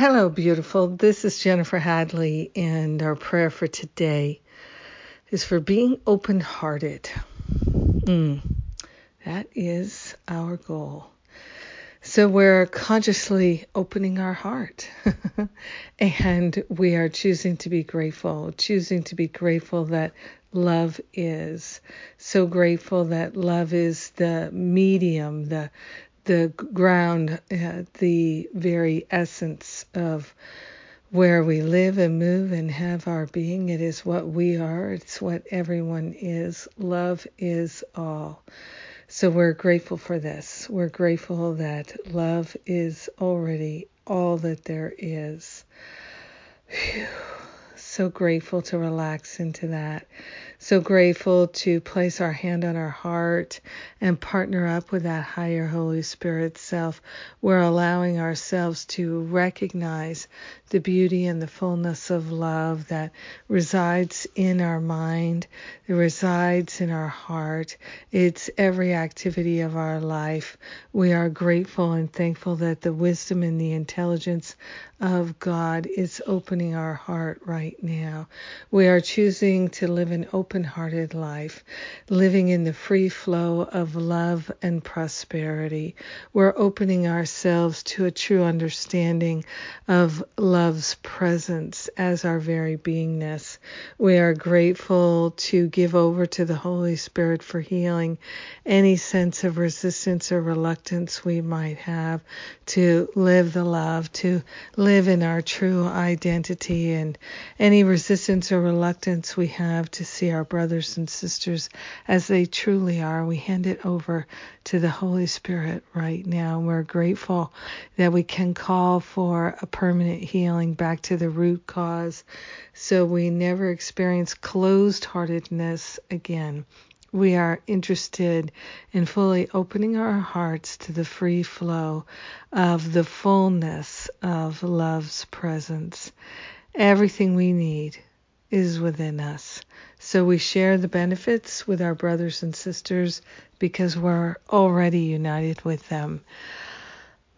Hello, beautiful. This is Jennifer Hadley, and our prayer for today is for being open hearted. Mm, that is our goal. So we're consciously opening our heart and we are choosing to be grateful, choosing to be grateful that love is. So grateful that love is the medium, the the ground, uh, the very essence of where we live and move and have our being. It is what we are, it's what everyone is. Love is all. So we're grateful for this. We're grateful that love is already all that there is. Whew. So grateful to relax into that so grateful to place our hand on our heart and partner up with that higher Holy Spirit self. We're allowing ourselves to recognize the beauty and the fullness of love that resides in our mind, that resides in our heart. It's every activity of our life. We are grateful and thankful that the wisdom and the intelligence of God is opening our heart right now. We are choosing to live an open open hearted life, living in the free flow of love and prosperity. We're opening ourselves to a true understanding of love's presence as our very beingness. We are grateful to give over to the Holy Spirit for healing any sense of resistance or reluctance we might have to live the love, to live in our true identity, and any resistance or reluctance we have to see our our brothers and sisters as they truly are. We hand it over to the Holy Spirit right now. We're grateful that we can call for a permanent healing back to the root cause so we never experience closed heartedness again. We are interested in fully opening our hearts to the free flow of the fullness of love's presence. Everything we need is within us. So we share the benefits with our brothers and sisters because we're already united with them.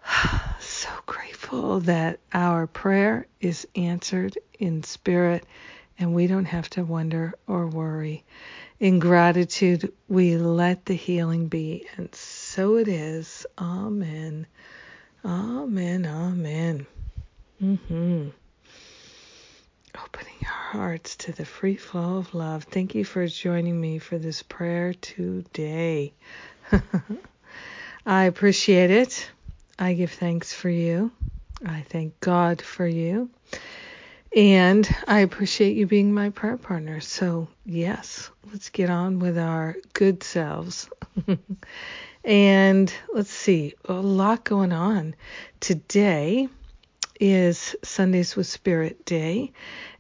so grateful that our prayer is answered in spirit and we don't have to wonder or worry. In gratitude, we let the healing be, and so it is. Amen. Amen. Amen. Mm-hmm hearts to the free flow of love. Thank you for joining me for this prayer today. I appreciate it. I give thanks for you. I thank God for you. And I appreciate you being my prayer partner. So, yes, let's get on with our good selves. and let's see, a lot going on today is Sundays with Spirit Day.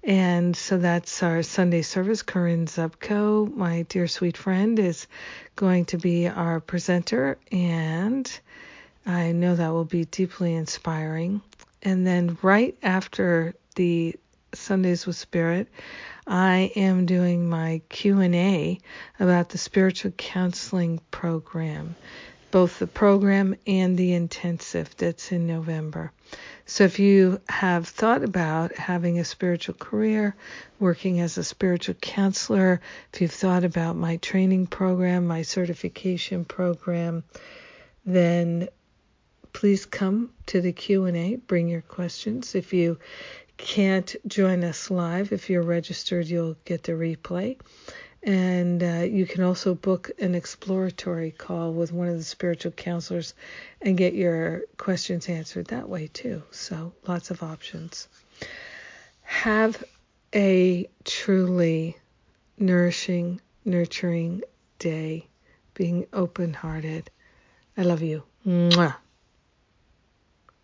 And so that's our Sunday service. Corinne Zubko, my dear sweet friend, is going to be our presenter. And I know that will be deeply inspiring. And then right after the Sundays with Spirit, I am doing my Q&A about the spiritual counseling program, both the program and the intensive that's in November. So if you have thought about having a spiritual career, working as a spiritual counselor, if you've thought about my training program, my certification program, then please come to the Q&A, bring your questions. If you can't join us live, if you're registered, you'll get the replay. And uh, you can also book an exploratory call with one of the spiritual counselors and get your questions answered that way too. So, lots of options. Have a truly nourishing, nurturing day, being open hearted. I love you. Mwah.